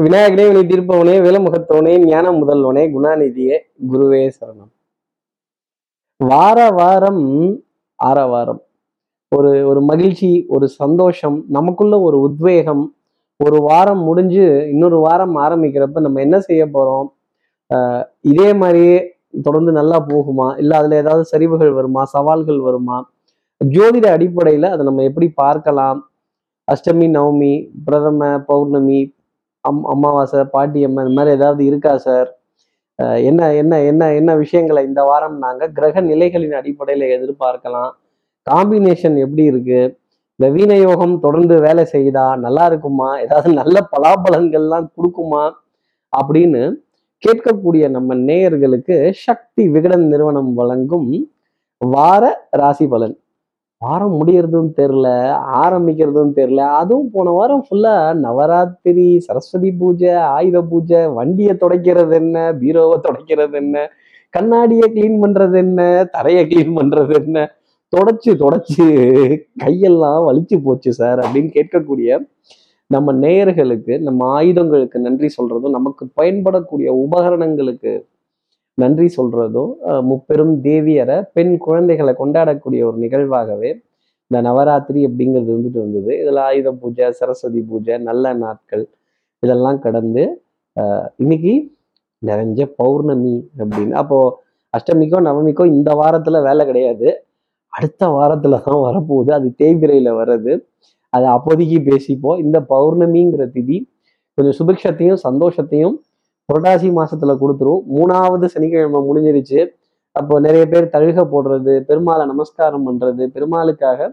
விநாயகனே வினை தீர்ப்பவனே விலமுகத்தவனே ஞான முதல்வனே குணாநிதியே குருவே சரணம். வார வாரம் ஆர வாரம். ஒரு ஒரு மகிழ்ச்சி ஒரு சந்தோஷம் நமக்குள்ள ஒரு உத்வேகம் ஒரு வாரம் முடிஞ்சு இன்னொரு வாரம் ஆரம்பிக்கிறப்ப நம்ம என்ன செய்ய போறோம்? ஆஹ் இதே மாதிரியே தொடர்ந்து நல்லா போகுமா? இல்லை அதுல ஏதாவது சரிவுகள் வருமா? சவால்கள் வருமா? ஜோதிட அடிப்படையில அதை நம்ம எப்படி பார்க்கலாம்? அஷ்டமி நவமி பிரதம பௌர்ணமி அம் அம்மாவாசை பாட்டி அம்மா இந்த மாதிரி ஏதாவது இருக்கா சார்? என்ன என்ன என்ன என்ன விஷயங்களை இந்த வாரம் நாங்கள் கிரக நிலைகளின் அடிப்படையில் எதிர்பார்க்கலாம். காம்பினேஷன் எப்படி இருக்கு? இந்த வீணயோகம் தொடர்ந்து வேலை செய்யுதா? நல்லா இருக்குமா? ஏதாவது நல்ல பலாபலன்கள்லாம் கொடுக்குமா? அப்படின்னு கேட்கக்கூடிய நம்ம நேயர்களுக்கு சக்தி விகடன் நிறுவனம் வழங்கும் வார ராசி பலன். வாரம் முடியறதும் தெரில ஆரம்பிக்கிறதும் தெரில அதுவும் போன வாரம் ஃபுல்லாக நவராத்திரி சரஸ்வதி பூஜை ஆயுத பூஜை வண்டியை துடைக்கிறது என்ன பீரோவை துடைக்கிறது என்ன கண்ணாடியை க்ளீன் பண்ணுறது என்ன தரையை க்ளீன் பண்ணுறது என்ன தொடச்சி தொடச்சி கையெல்லாம் வலிச்சு போச்சு சார் அப்படின்னு கேட்கக்கூடிய நம்ம நேயர்களுக்கு நம்ம ஆயுதங்களுக்கு நன்றி சொல்கிறதும் நமக்கு பயன்படக்கூடிய உபகரணங்களுக்கு நன்றி சொல்றதும் முப்பெரும் தேவியரை பெண் குழந்தைகளை கொண்டாடக்கூடிய ஒரு நிகழ்வாகவே இந்த நவராத்திரி அப்படிங்கிறது வந்துட்டு வந்தது. இதில் ஆயுத பூஜை சரஸ்வதி பூஜை நல்ல நாட்கள் இதெல்லாம் கடந்து இன்னைக்கு நிறைஞ்ச பௌர்ணமி அப்படின்னு. அப்போ அஷ்டமிக்கோ நவமிக்கோ இந்த வாரத்துல வேலை கிடையாது. அடுத்த வாரத்துல தான் வரப்போகுது. அது தேய்பிரையில வர்றது. அதை அப்போதைக்கு பேசிப்போம். இந்த பௌர்ணமிங்கிற திதி கொஞ்சம் சுபிக்ஷத்தையும் சந்தோஷத்தையும் புரட்டாசி மாசத்துல கொடுத்துரும். மூணாவது சனிக்கிழமை முடிஞ்சிருச்சு. அப்போ நிறைய பேர் தழுக போடுறது பெருமாளை நமஸ்காரம் பண்றது பெருமாளுக்காக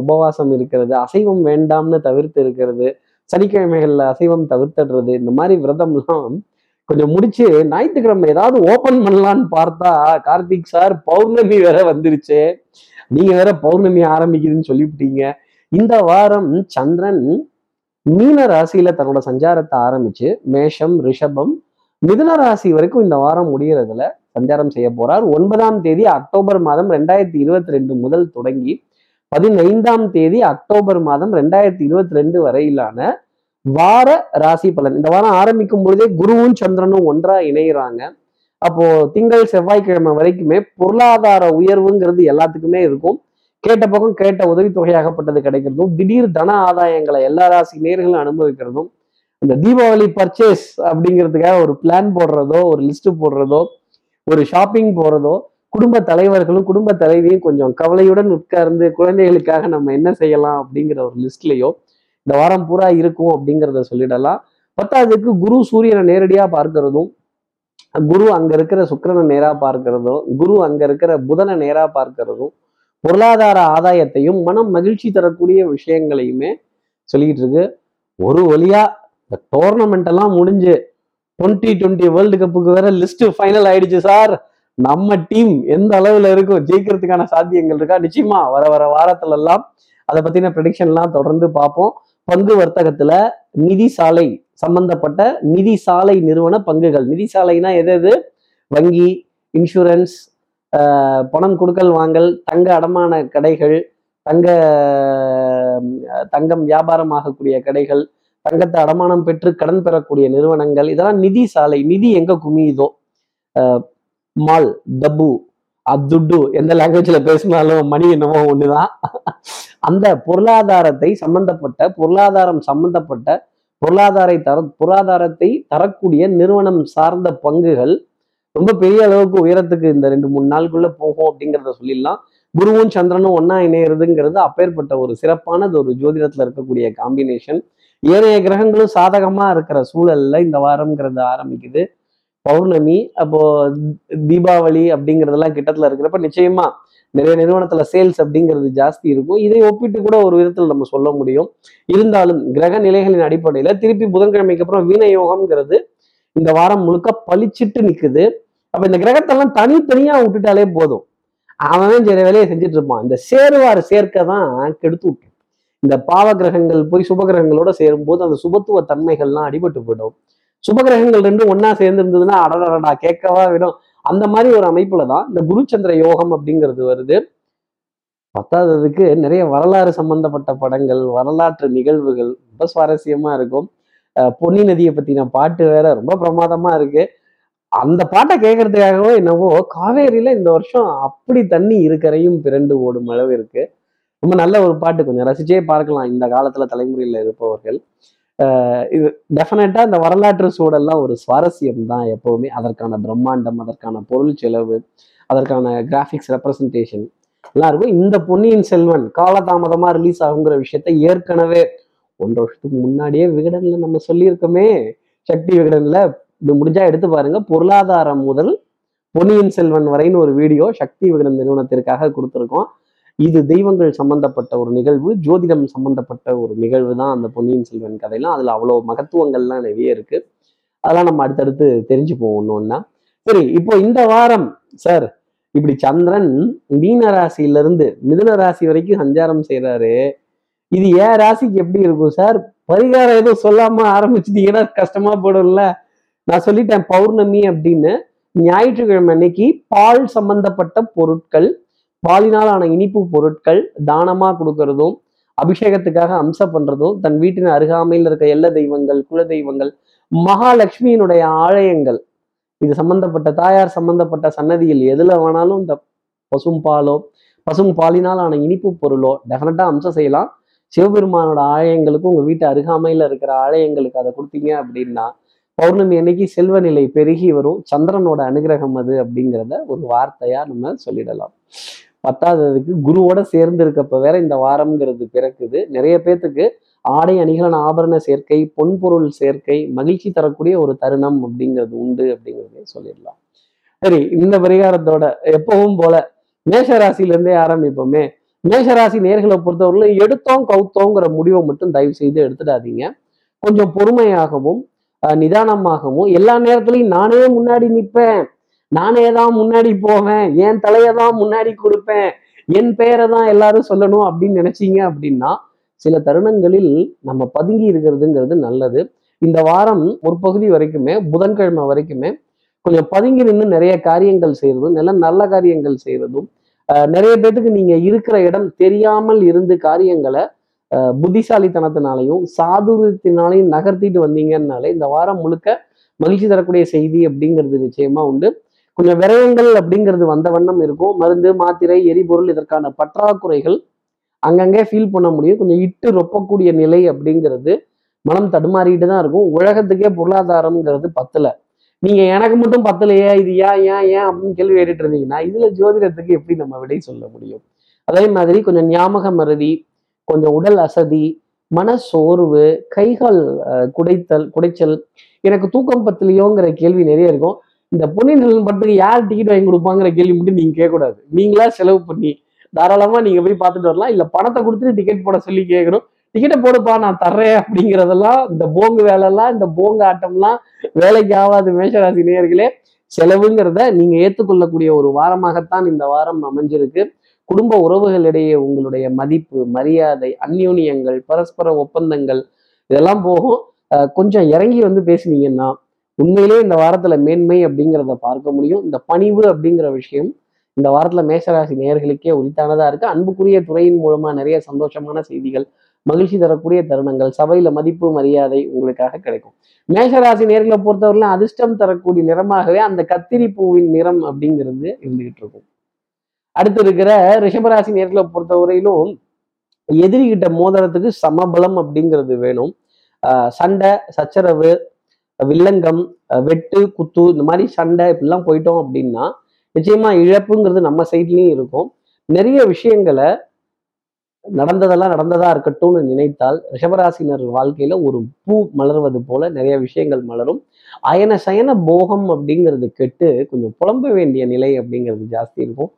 உபவாசம் இருக்கிறது அசைவம் வேண்டாம்னு தவிர்த்து இருக்கிறது சனிக்கிழமைகள்ல அசைவம் தவிர்த்துடுறது இந்த மாதிரி விரதம்லாம் கொஞ்சம் முடிச்சு ஞாயிற்றுக்கிழமை ஏதாவது ஓபன் பண்ணலான்னு பார்த்தா கார்த்திக் சார் பௌர்ணமி வேற வந்துருச்சு. நீங்க வேற பௌர்ணமி ஆரம்பிக்குதுன்னு சொல்லிவிட்டீங்க. இந்த வாரம் சந்திரன் மீன ராசியில தன்னோட சஞ்சாரத்தை ஆரம்பிச்சு மேஷம் ரிஷபம் மிதுன ராசி வரைக்கும் இந்த வாரம் முடியறதுல சஞ்சாரம் செய்ய போறார். ஒன்பதாம் தேதி அக்டோபர் மாதம் ரெண்டாயிரத்தி இருபத்தி ரெண்டு முதல் தொடங்கி பதினைந்தாம் தேதி அக்டோபர் மாதம் ரெண்டாயிரத்தி இருபத்தி ரெண்டு வரையிலான வார ராசி பலன். இந்த வாரம் ஆரம்பிக்கும் பொழுதே குருவும் சந்திரனும் ஒன்றா இணையிறாங்க. அப்போ திங்கள் செவ்வாய்க்கிழமை வரைக்குமே பொருளாதார உயர்வுங்கிறது எல்லாத்துக்குமே இருக்கும். கேட்ட பக்கம் கேட்ட உதவித்தொகையாகப்பட்டது கிடைக்கிறதும் திடீர் தன ஆதாயங்களை எல்லா ராசி நேர்களும் அனுபவிக்கிறதும் இந்த தீபாவளி பர்ச்சேஸ் அப்படிங்கிறதுக்காக ஒரு பிளான் போடுறதோ ஒரு லிஸ்ட் போடுறதோ ஒரு ஷாப்பிங் போறதோ குடும்ப தலைவர்களும் குடும்ப தலைவியும் கொஞ்சம் கவலையுடன் உட்கார்ந்து குழந்தைகளுக்காக நம்ம என்ன செய்யலாம் அப்படிங்கிற ஒரு லிஸ்ட்லேயோ இந்த வாரம் பூரா இருக்கும் அப்படிங்கிறத சொல்லிடலாம். பத்தாவதுக்கு குரு சூரியனை நேரடியாக பார்க்கறதும் குரு அங்க இருக்கிற சுக்கரனை நேரா பார்க்கறதும் குரு அங்க இருக்கிற புதனை நேராக பார்க்கறதும் பொருளாதார ஆதாயத்தையும் மனம் மகிழ்ச்சி தரக்கூடிய விஷயங்களையுமே சொல்லிக்கிட்டு இருக்கு ஒரு வழியா இந்த டோர்னமெண்ட் எல்லாம் முடிஞ்சு டுவெண்ட்டி டுவெண்ட்டி வேர்ல்டு கப்புக்கு வேற லிஸ்ட் ஃபைனல் ஆயிடுச்சு சார். நம்ம டீம் எந்த அளவுல இருக்கும் ஜெயிக்கிறதுக்கான சாத்தியங்கள் இருக்கா? நிச்சயமா வர வர வாரத்துல எல்லாம் அதை பத்தின ப்ரெடிக்ஷன்லாம் தொடர்ந்து பார்ப்போம். பங்கு வர்த்தகத்துல நிதி சாலை சம்பந்தப்பட்ட நிதி சாலை நிறுவன பங்குகள். நிதி சாலைனா எது எது? வங்கி இன்சூரன்ஸ் பணம் கொடுக்கல் வாங்கல் தங்க அடமான கடைகள் தங்க தங்கம் வியாபாரம் ஆகக்கூடிய கடைகள் தங்கத்தை அடமானம் பெற்று கடன் பெறக்கூடிய நிறுவனங்கள் இதெல்லாம் நிதி சாலை நிதி எங்க குமியுதோ? மால் டபு அத்துட்டு எந்த லாங்குவேஜ்ல பேசினாலும் மணி என்னவோ ஒண்ணுதான். அந்த பொருளாதாரத்தை சம்பந்தப்பட்ட பொருளாதாரம் சம்பந்தப்பட்ட பொருளாதார தர பொருளாதாரத்தை தரக்கூடிய நிறுவனம் சார்ந்த பங்குகள் ரொம்ப பெரிய அளவுக்கு உயரத்துக்கு இந்த ரெண்டு மூணு நாளுக்குள்ள போகும் அப்படிங்கிறத சொல்லிடலாம். குருவும் சந்திரனும் ஒன்னா இணையிறதுங்கிறது அப்பேற்பட்ட ஒரு சிறப்பானது ஒரு ஜோதிடத்துல இருக்கக்கூடிய காம்பினேஷன் ஏனைய கிரகங்களும் சாதகமா இருக்கிற சூழல்ல இந்த வாரம்ங்கிறது ஆரம்பிக்குது. பௌர்ணமி அப்போ தீபாவளி அப்படிங்கிறதெல்லாம் கிட்டத்துல இருக்கிறப்ப நிச்சயமா நிறைய நிறுவனத்துல சேல்ஸ் அப்படிங்கிறது ஜாஸ்தி இருக்கும். இதை ஒப்பிட்டு கூட ஒரு விதத்தில் நம்ம சொல்ல முடியும். இருந்தாலும் கிரக நிலைகளின் அடிப்படையில திருப்பி புதன்கிழமைக்கு அப்புறம் வீண யோகம்ங்கிறது இந்த வாரம் முழுக்க பளிச்சிட்டு நிற்குது அப்போ இந்த கிரகத்தெல்லாம் தனித்தனியாக விட்டுட்டாலே போதும். அவன் சில வேலையை செஞ்சுட்டு இருப்பான். இந்த சேருவார் சேர்க்க தான் கெடுத்து விட்டுரும் இந்த பாவ கிரகங்கள் போய் சுப கிரகங்களோட சேரும்போது அந்த சுபத்துவ தன்மைகள்லாம் அடிபட்டு போயிடும். சுபகிரகங்கள் ரெண்டும் ஒன்னா சேர்ந்து இருந்ததுன்னா அடடடா கேட்கவா விடும். அந்த மாதிரி ஒரு அமைப்புல தான் இந்த குருச்சந்திர யோகம் அப்படிங்கிறது வருது. பத்தாததுக்கு நிறைய வரலாறு சம்பந்தப்பட்ட படங்கள் வரலாற்று நிகழ்வுகள் ரொம்ப சுவாரஸ்யமா இருக்கும். பொன்னி நதியை பற்றின பாட்டு வேற ரொம்ப பிரமாதமாக இருக்கு. அந்த பாட்டை கேட்கறதுக்காகவோ என்னவோ காவேரியில இந்த வருஷம் அப்படி தண்ணி இருக்கிறையும் பிறண்டு ஓடும் அளவு இருக்கு ரொம்ப நல்ல ஒரு பாட்டு. கொஞ்சம் ரசிச்சே பார்க்கலாம் இந்த காலத்துல தலைமுறையில் இருப்பவர்கள். இது டெஃபினட்டா இந்த வரலாற்று சூழல்லாம் ஒரு சுவாரஸ்யம் தான் எப்பவுமே. அதற்கான பிரம்மாண்டம் அதற்கான பொருள் செலவு அதற்கான கிராஃபிக்ஸ் ரெப்ரசன்டேஷன் எல்லாம் இருக்கும். இந்த பொன்னியின் செல்வன் காலதாமதமா ரிலீஸ் ஆகுங்கிற விஷயத்த ஏற்கனவே ஒன்றரை வருஷத்துக்கு முன்னாடியே விகடன்ல நம்ம சொல்லியிருக்கோமே. சக்தி விகடன்ல இது முடிஞ்சா எடுத்து பாருங்க. பொருளாதாரம் முதல் பொன்னியின் செல்வன் வரைன்னு ஒரு வீடியோ சக்தி விகடன் நிறுவனத்திற்காக கொடுத்துருக்கோம். இது தெய்வங்கள் சம்பந்தப்பட்ட ஒரு நிகழ்வு ஜோதிடம் சம்பந்தப்பட்ட ஒரு நிகழ்வு தான் அந்த பொன்னியின் செல்வன் கதையெல்லாம். அதுல அவ்வளோ மகத்துவங்கள்லாம் நிறைய இருக்கு. அதெல்லாம் நம்ம அடுத்தடுத்து தெரிஞ்சுப்போம் ஒன்று ஒன்றா சரி இப்போ இந்த வாரம் சார் இப்படி சந்திரன் மீன ராசியிலிருந்து மிதுன ராசி வரைக்கும் சஞ்சாரம் செய்கிறாரு இது ஏன் ராசிக்கு எப்படி இருக்கும் சார்? பரிகாரம் எதுவும் சொல்லாம ஆரம்பிச்சிட்டீங்கன்னா கஷ்டமா போடும்ல. நான் சொல்லிட்டேன் பௌர்ணமி அப்படின்னு. ஞாயிற்றுக்கிழமை அன்னைக்கு பால் சம்பந்தப்பட்ட பொருட்கள் பாலினால் ஆன இனிப்பு பொருட்கள் தானமா கொடுக்கறதும் அபிஷேகத்துக்காக அம்சம் பண்றதும் தன் வீட்டின் அருகாமையில் இருக்க எல்ல தெய்வங்கள் குல தெய்வங்கள் மகாலட்சுமியினுடைய ஆலயங்கள் இது சம்பந்தப்பட்ட தாயார் சம்பந்தப்பட்ட சன்னதியில் எதுல வேணாலும் இந்த பசும் பாலோ பசும் பாலினால் ஆன இனிப்பு பொருளோ டெஃபினட்டா அம்சம் செய்யலாம். சிவபெருமானோட ஆலயங்களுக்கும் உங்க வீட்டு அருகாமையில இருக்கிற ஆலயங்களுக்கு அதை கொடுத்தீங்க அப்படின்னா பௌர்ணமி அன்னைக்கு செல்வ நிலை பெருகி வரும். சந்திரனோட அனுகிரகம் அது அப்படிங்கிறத ஒரு வார்த்தையா நம்ம சொல்லிடலாம். பத்தாததுக்கு குருவோட சேர்ந்து இருக்கப்ப வேற இந்த வாரம்ங்கிறது பிறக்குது. நிறைய பேர்த்துக்கு ஆடை அணிகலன் ஆபரண சேர்க்கை பொன்பொருள் சேர்க்கை மகிழ்ச்சி தரக்கூடிய ஒரு தருணம் அப்படிங்கிறது உண்டு அப்படிங்கிறதே சொல்லிடலாம். சரி இந்த பரிகாரத்தோட எப்பவும் போல மேஷ ராசியில இருந்தே ஆரம்பிப்போமே. மேஷராசி நேர்களை பொறுத்தவரையில எடுத்தோம் கவுத்தோங்கிற முடிவை மட்டும் தயவு செய்து எடுத்துடாதீங்க. கொஞ்சம் பொறுமையாகவும் நிதானமாகவும் எல்லா நேரத்துலையும் நானே முன்னாடி நிற்பேன் நானே தான் முன்னாடி போவேன். என் தலையை தான் முன்னாடி கொடுப்பேன். என் பெயரை தான் எல்லாரும் சொல்லணும் அப்படின்னு நினைச்சீங்க அப்படின்னா சில தருணங்களில் நம்ம பதுங்கி இருக்கிறதுங்கிறது நல்லது. இந்த வாரம் ஒரு பகுதி வரைக்குமே புதன்கிழமை வரைக்குமே கொஞ்சம் பதுங்கி நின்று நிறைய காரியங்கள் செய்யறதும் நல்ல நல்ல காரியங்கள் செய்யறதும் நிறைய பேர்த்துக்கு நீங்க இருக்கிற இடம் தெரியாமல் இருந்து காரியங்களை புத்திசாலித்தனத்தினாலையும் சாதுரியத்தினாலையும் நகர்த்திட்டு வந்தீங்கன்னாலே இந்த வாரம் முழுக்க மகிழ்ச்சி தரக்கூடிய செய்தி அப்படிங்கிறது நிச்சயமா உண்டு. கொஞ்சம் விரயங்கள் அப்படிங்கிறது வந்த வண்ணம் இருக்கும். மருந்து மாத்திரை எரிபொருள் இதற்கான பற்றாக்குறைகள் அங்கங்கே ஃபீல் பண்ண முடியும். கொஞ்சம் இட்டு ரொப்பக்கூடிய நிலை அப்படிங்கிறது மனம் தடுமாறிட்டு தான் இருக்கும். உலகத்துக்கே பொருளாதாரம்ங்கிறது பத்தலை. நீங்க எனக்கு மட்டும் பத்தலையே இது ஏன் ஏன் ஏன் அப்படின்னு கேள்வி கேட்டுட்டு இருந்தீங்கன்னா இதுல ஜோதிடத்துக்கு எப்படி நம்ம விடை சொல்ல முடியும்? அதே மாதிரி கொஞ்சம் ஞாபக மருதி கொஞ்சம் உடல் அசதி மன சோர்வு கைகால் குடைத்தல் குடைச்சல் எனக்கு தூக்கம் பத்தலையோங்கிற கேள்வி நிறைய இருக்கும். இந்த பொன்னியின் செல்வன் படத்துக்கு யார் டிக்கெட் வாங்கி கொடுப்பாங்கிற கேள்வி மட்டும் நீங்க கேட்கக்கூடாது. நீங்களா செலவு பண்ணி தாராளமா நீங்க போய் பார்த்துட்டு வரலாம். இல்ல பணத்தை கொடுத்துட்டு டிக்கெட் போட சொல்லி கேட்கணும். டிக்கெட்டை போடுப்பா நான் தர்றேன் அப்படிங்கிறதெல்லாம் இந்த போங்கு வேலைலாம் இந்த போங்கு ஆட்டம்லாம் வேலைக்கு ஆகாது மேஷராசி நேயர்களே. செலவுங்கிறத நீங்க ஏற்றுக்கொள்ளக்கூடிய ஒரு வாரமாகத்தான் இந்த வாரம் அமைஞ்சிருக்கு. குடும்ப உறவுகளிடையே உங்களுடைய மதிப்பு மரியாதை அந்யோன்யங்கள் பரஸ்பர ஒப்பந்தங்கள் இதெல்லாம் போகும். அஹ் கொஞ்சம் இறங்கி வந்து பேசுனீங்கன்னா உண்மையிலேயே இந்த வாரத்துல மேன்மை அப்படிங்கிறத பார்க்க முடியும். இந்த பணிவு அப்படிங்கிற விஷயம் இந்த வாரத்துல மேஷராசி நேர்களுக்கே உரித்தானதா இருக்கு. அன்புக்குரிய துறையின் மூலமா நிறைய சந்தோஷமான செய்திகள் மகிழ்ச்சி தரக்கூடிய தருணங்கள் சபையில மதிப்பு மரியாதை உங்களுக்காக கிடைக்கும். மேஷராசி நேர்களை பொறுத்தவரையிலும் அதிர்ஷ்டம் தரக்கூடிய நிறமாகவே அந்த கத்திரி பூவின் நிறம் அப்படிங்கிறது இருந்துகிட்டு இருக்கும். அடுத்து இருக்கிற ரிஷபராசி நேர்களை பொறுத்தவரையிலும் எதிரிகிட்ட மோதிரத்துக்கு சமபலம் அப்படிங்கிறது வேணும். ஆஹ் சண்டை சச்சரவு வில்லங்கம் வெட்டு குத்து இந்த மாதிரி சண்டை இப்படிலாம் போயிட்டோம் அப்படின்னா நிச்சயமா இழப்புங்கிறது நம்ம சைட்லயும் இருக்கும். நிறைய விஷயங்களை நடந்ததெல்லாம் நடந்ததா இருக்கட்டும்னு நினைத்தால் ரிஷபராசினர் வாழ்க்கையில ஒரு பூ மலர்வது போல நிறைய விஷயங்கள் மலரும். அயன சயன போகம் அப்படிங்கிறது கெட்டு கொஞ்சம் புலம்ப வேண்டிய நிலை அப்படிங்கிறது ஜாஸ்தி இருக்கும்.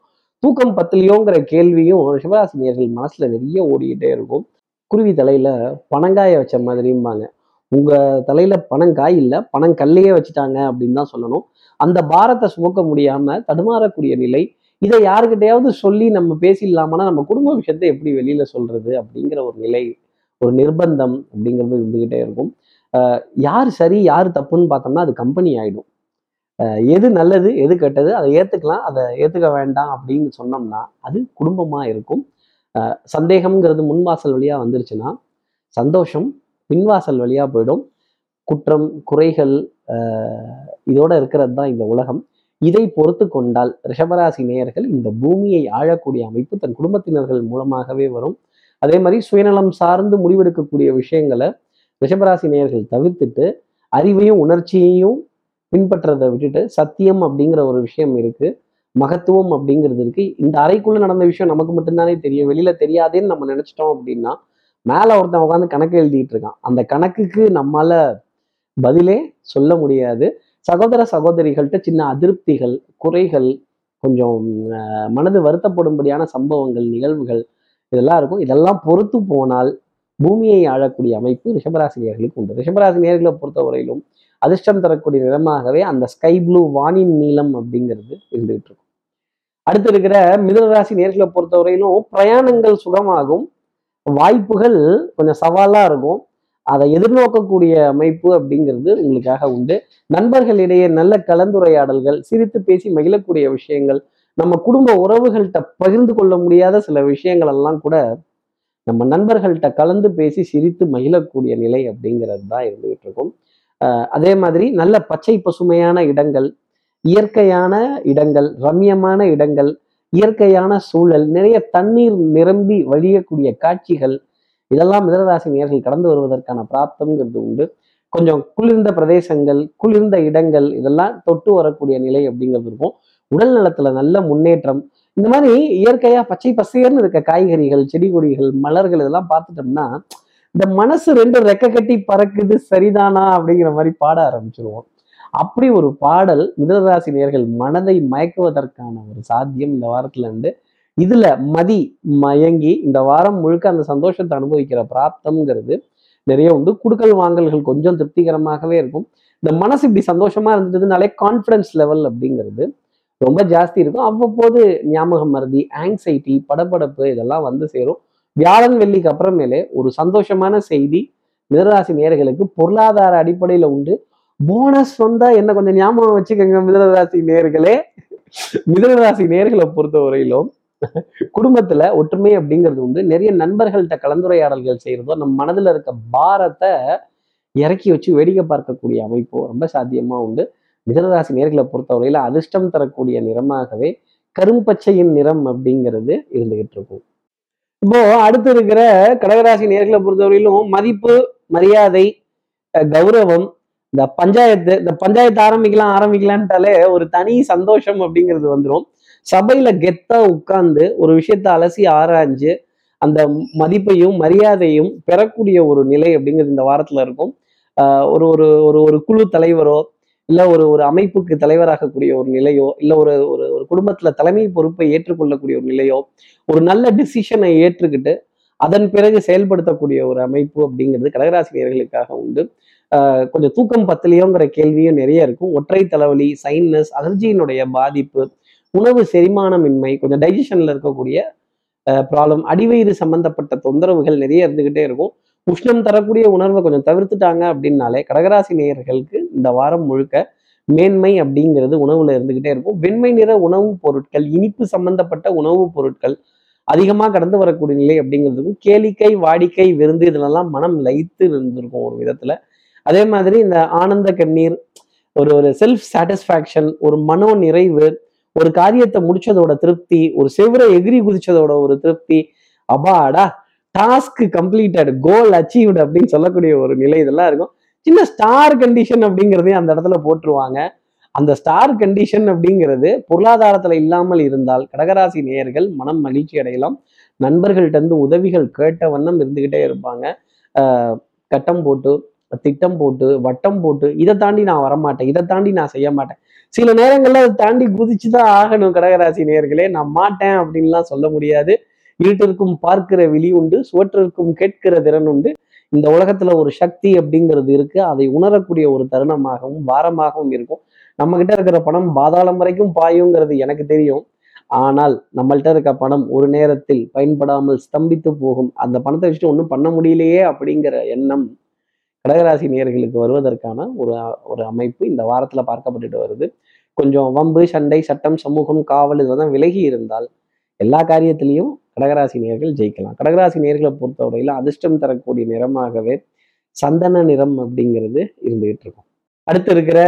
தூக்கம் பத்திலையோங்கிற கேள்வியும் ரிஷபராசினியர்கள் மனசுல நிறைய ஓடிக்கிட்டே இருக்கும். குருவி தலையில பனங்காய வச்ச மாதிரிம்பாங்க. உங்க தலையில பனங்காய் இல்லை பனங்கல்லையே வச்சுட்டாங்க அப்படின்னு தான் சொல்லணும். அந்த பாரத்தை சுமக்க முடியாம தடுமாறக்கூடிய நிலை இதை யாருக்கிட்டையாவது சொல்லி நம்ம பேசிடலாமான்னா நம்ம குடும்ப விஷயத்தை எப்படி வெளியில சொல்றது அப்படிங்கிற ஒரு நிலை ஒரு நிர்பந்தம் அப்படிங்கிறது இருந்துகிட்டே இருக்கும். யார் சரி யார் தப்புன்னு பார்த்தோம்னா அது கம்பெனி ஆயிடும். எது நல்லது எது கெட்டது அதை ஏற்றுக்கலாம் அதை ஏற்றுக்க வேண்டாம் அப்படின்னு சொன்னோம்னா அது குடும்பமாக இருக்கும். சந்தேகம்ங்கிறது முன்வாசல் வழியாக வந்துருச்சுன்னா சந்தோஷம் பின்வாசல் வழியாக போயிடும். குற்றம் குறைகள் இதோட இருக்கிறது தான் இந்த உலகம். இதை பொறுத்து கொண்டால் ரிஷபராசி நேயர்கள் இந்த பூமியை ஆழக்கூடிய அமைப்பு தன் குடும்பத்தினர்கள் மூலமாகவே வரும். அதே மாதிரி சுயநலம் சார்ந்து முடிவெடுக்கக்கூடிய விஷயங்களை ரிஷபராசி நேயர்கள் தவிர்த்துட்டு அறிவையும் உணர்ச்சியையும் பின்பற்றதை விட்டுட்டு சத்தியம் அப்படிங்கிற ஒரு விஷயம் இருக்கு. மகத்துவம் அப்படிங்கிறது இருக்கு. இந்த அறைக்குள்ள நடந்த விஷயம் நமக்கு மட்டும்தானே தெரியும். வெளியில தெரியாதேன்னு நம்ம நினைச்சிட்டோம் அப்படின்னா மேல ஒருத்தன் உட்காந்து கணக்கு எழுதிட்டு இருக்கான். அந்த கணக்குக்கு நம்மால பதிலே சொல்ல முடியாது. சகோதர சகோதரிகள்கிட்ட சின்ன அதிருப்திகள் குறைகள் கொஞ்சம் மனது வருத்தப்படும்படியான சம்பவங்கள் நிகழ்வுகள் இதெல்லாம் இருக்கும். இதெல்லாம் பொறுத்து போனால் பூமியை ஆளக்கூடிய அமைப்பு ரிஷபராசினியர்களுக்கு உண்டு. ரிஷபராசினியர்களை பொறுத்தவரையிலும் அதிர்ஷ்டம் தரக்கூடிய நிறமாகவே அந்த ஸ்கை ப்ளூ வானின் நீளம் அப்படிங்கிறது இருந்துகிட்டு இருக்கும். அடுத்து இருக்கிற மிதனராசி நேர்களை பொறுத்தவரையிலும் பிரயாணங்கள் சுகமாகும். வாய்ப்புகள் கொஞ்சம் சவாலாக இருக்கும். அதை எதிர்நோக்கக்கூடிய அமைப்பு அப்படிங்கிறது உங்களுக்காக உண்டு. நண்பர்களிடையே நல்ல கலந்துரையாடல்கள் சிரித்து பேசி மகிழக்கூடிய விஷயங்கள் நம்ம குடும்ப உறவுகள்கிட்ட பகிர்ந்து கொள்ள முடியாத சில விஷயங்கள் எல்லாம் கூட நம்ம நண்பர்கள்ட்ட கலந்து பேசி சிரித்து மகிழக்கூடிய நிலை அப்படிங்கிறது தான் இருந்துகிட்டு இருக்கும். அதே மாதிரி நல்ல பச்சை பசுமையான இடங்கள் இயற்கையான இடங்கள் ரம்யமான இடங்கள் இயற்கையான சூழல் நிறைய தண்ணீர் நிரம்பி வழியக்கூடிய காட்சிகள் இதெல்லாம் மிதனராசி நேர்கள் கடந்து வருவதற்கான பிராப்தம்ங்கிறது உண்டு. கொஞ்சம் குளிர்ந்த பிரதேசங்கள் குளிர்ந்த இடங்கள் இதெல்லாம் தொட்டு வரக்கூடிய நிலை அப்படிங்கிறது இருக்கும். உடல் நலத்துல நல்ல முன்னேற்றம். இந்த மாதிரி இயற்கையா பச்சை பசேர்னு இருக்க காய்கறிகள் செடி கொடிகள் மலர்கள் இதெல்லாம் பார்த்துட்டோம்னா இந்த மனசு ரெண்டு ரெக்க கட்டி பறக்குது சரிதானா அப்படிங்கிற மாதிரி பாட ஆரம்பிச்சிருவோம். அப்படி ஒரு பாடல் மிதனராசி நேர்கள் மனதை மயக்குவதற்கான ஒரு சாத்தியம் இந்த வாரத்துல இருந்து. இதுல மதி மயங்கி இந்த வாரம் முழுக்க அந்த சந்தோஷத்தை அனுபவிக்கிற பிராப்தம்ங்கிறது நிறைய உண்டு. குடுக்கல் வாங்கல்கள் கொஞ்சம் திருப்திகரமாகவே இருக்கும். இந்த மனசு இப்படி சந்தோஷமா இருந்ததுனாலே கான்ஃபிடன்ஸ் லெவல் அப்படிங்கிறது ரொம்ப ஜாஸ்தி இருக்கும். அவ்வப்போது ஞாபகம் மருதி ஆங்ஸைட்டி படபடப்பு இதெல்லாம் வந்து சேரும். வியாழன் வெள்ளிக்கு அப்புறமேலே ஒரு சந்தோஷமான செய்தி மிதராசி நேர்களுக்கு பொருளாதார அடிப்படையில உண்டு. போனஸ் வந்தா என்ன கொஞ்சம் ஞாபகம் வச்சுக்கோங்க மிதனராசி நேர்களே. மிதனராசி நேர்களை பொறுத்த வரையிலும் குடும்பத்துல ஒற்றுமை அப்படிங்கிறது உண்டு நிறைய நண்பர்கள்ட்ட கலந்துரையாடல்கள் செய்யறதோ நம்ம மனதுல இருக்க பாரத்தை இறக்கி வச்சு வேடிக்கை பார்க்கக்கூடிய அமைப்பு ரொம்ப சாத்தியமா உண்டு. மிதனராசி நேர்களை பொறுத்தவரையில அதிர்ஷ்டம் தரக்கூடிய நிறமாகவே கரும்பச்சையின் நிறம் அப்படிங்கிறது இருந்துகிட்டு இருக்கும். இப்போ அடுத்து இருக்கிற கடகராசி நேர்களை பொறுத்தவரையிலும் மதிப்பு மரியாதை அஹ் கௌரவம் இந்த பஞ்சாயத்து இந்த பஞ்சாயத்து ஆரம்பிக்கலாம் ஆரம்பிக்கலான்ட்டாலே ஒரு தனி சந்தோஷம் அப்படிங்கிறது வந்துடும் சபையில கெத்தா உட்கார்ந்து ஒரு விஷயத்த அலசி ஆராய்ஞ்சு அந்த மதிப்பையும் மரியாதையும் பெறக்கூடிய ஒரு நிலை அப்படிங்கிறது இந்த வாரத்துல இருக்கும். ஆஹ் ஒரு ஒரு ஒரு ஒரு குழு தலைவரோ இல்லை ஒரு ஒரு அமைப்புக்கு தலைவராகக்கூடிய ஒரு நிலையோ இல்லை ஒரு ஒரு ஒரு குடும்பத்தில் தலைமை பொறுப்பை ஏற்றுக்கொள்ளக்கூடிய ஒரு நிலையோ ஒரு நல்ல டிசிஷனை ஏற்றுக்கிட்டு அதன் பிறகு செயல்படுத்தக்கூடிய ஒரு அமைப்பு அப்படிங்கிறது கடகராசினியர்களுக்காக உண்டு. ஆஹ் கொஞ்சம் தூக்கம் பத்தலையோங்கிற கேள்வியும் நிறைய இருக்கும். ஒற்றை தலைவலி சைன்னஸ் அலர்ஜியினுடைய பாதிப்பு உணவு செரிமானமின்மை கொஞ்சம் டைஜஷன்ல இருக்கக்கூடிய ப்ராப்ளம் அடிவயிறு சம்பந்தப்பட்ட தொந்தரவுகள் நிறைய இருந்துகிட்டே இருக்கும். உஷ்ணம் தரக்கூடிய உணர்வை கொஞ்சம் தவிர்த்துட்டாங்க அப்படின்னாலே கடகராசி நேயர்களுக்கு இந்த வாரம் முழுக்க மேன்மை அப்படிங்கிறது உணவுல இருந்துகிட்டே இருக்கும். வெண்மை நிற உணவுப் பொருட்கள் இனிப்பு சம்பந்தப்பட்ட உணவுப் பொருட்கள் அதிகமாக கடந்து வரக்கூடிய நிலை அப்படிங்கிறதுக்கும் கேளிக்கை வாடிக்கை விருந்து இதுலெல்லாம் மனம் லைத்து இருந்திருக்கும் ஒரு விதத்துல. அதே மாதிரி இந்த ஆனந்த கண்ணீர் ஒரு ஒரு செல்ஃப் சாட்டிஸ்ஃபேக்ஷன் ஒரு மனோ நிறைவு ஒரு காரியத்தை முடிச்சதோட திருப்தி ஒரு செவ்வரை எகிரி குதிச்சதோட ஒரு திருப்தி அபாடா டாஸ்க் கம்ப்ளீட்டட் கோல் அச்சீவ்டு அப்படின்னு சொல்லக்கூடிய ஒரு நிலை இதெல்லாம் இருக்கும். சின்ன ஸ்டார் கண்டிஷன் அப்படிங்கிறதையும் அந்த இடத்துல போட்டுருவாங்க. அந்த ஸ்டார் கண்டிஷன் அப்படிங்கிறது பொருளாதாரத்துல இல்லாமல் இருந்தால் கடகராசி நேயர்கள் மனம் மகிழ்ச்சி அடையலாம். நண்பர்கள்ட்ட இருந்து உதவிகள் கேட்ட வண்ணம் இருந்துகிட்டே இருப்பாங்க. கட்டம் போட்டு திட்டம் போட்டு வட்டம் போட்டு இதை தாண்டி நான் வரமாட்டேன் இதை தாண்டி நான் செய்ய மாட்டேன் சில நேரங்கள்ல அதை தாண்டி குதிச்சு தான் ஆகணும் கடகராசி நேயர்களே. நான் மாட்டேன் அப்படின்லாம் சொல்ல முடியாது. இருட்டிற்கும் பார்க்கிற விழி உண்டு சுவற்றிற்கும் கேட்கிற திறன் உண்டு. இந்த உலகத்துல ஒரு சக்தி அப்படிங்கிறது இருக்கு. அதை உணரக்கூடிய ஒரு தருணமாகவும் வாரமாகவும் இருக்கும். நம்ம கிட்ட இருக்கிற பணம் பாதாளம் வரைக்கும் பாயுங்கிறது எனக்கு தெரியும். ஆனால் நம்மள்கிட்ட இருக்க பணம் ஒரு நேரத்தில் பயன்படாமல் ஸ்தம்பித்து போகும். அந்த பணத்தை வச்சுட்டு ஒன்றும் பண்ண முடியலையே அப்படிங்கிற எண்ணம் கடகராசி நேயர்களுக்கு வருவதற்கான ஒரு ஒரு அமைப்பு இந்த வாரத்தில் பார்க்கப்பட்டுட்டு வருது. கொஞ்சம் வம்பு சண்டை சட்டம் சமூகம் காவல் இதெல்லாம் விலகி இருந்தால் எல்லா காரியத்திலையும் கடகராசி நேர்கள் ஜெயிக்கலாம். கடகராசி நேர்களை பொறுத்தவரையில் அதிர்ஷ்டம் தரக்கூடிய நிறமாகவே சந்தன நிறம் அப்படிங்கிறது இருந்துகிட்டு இருக்கும். அடுத்து இருக்கிற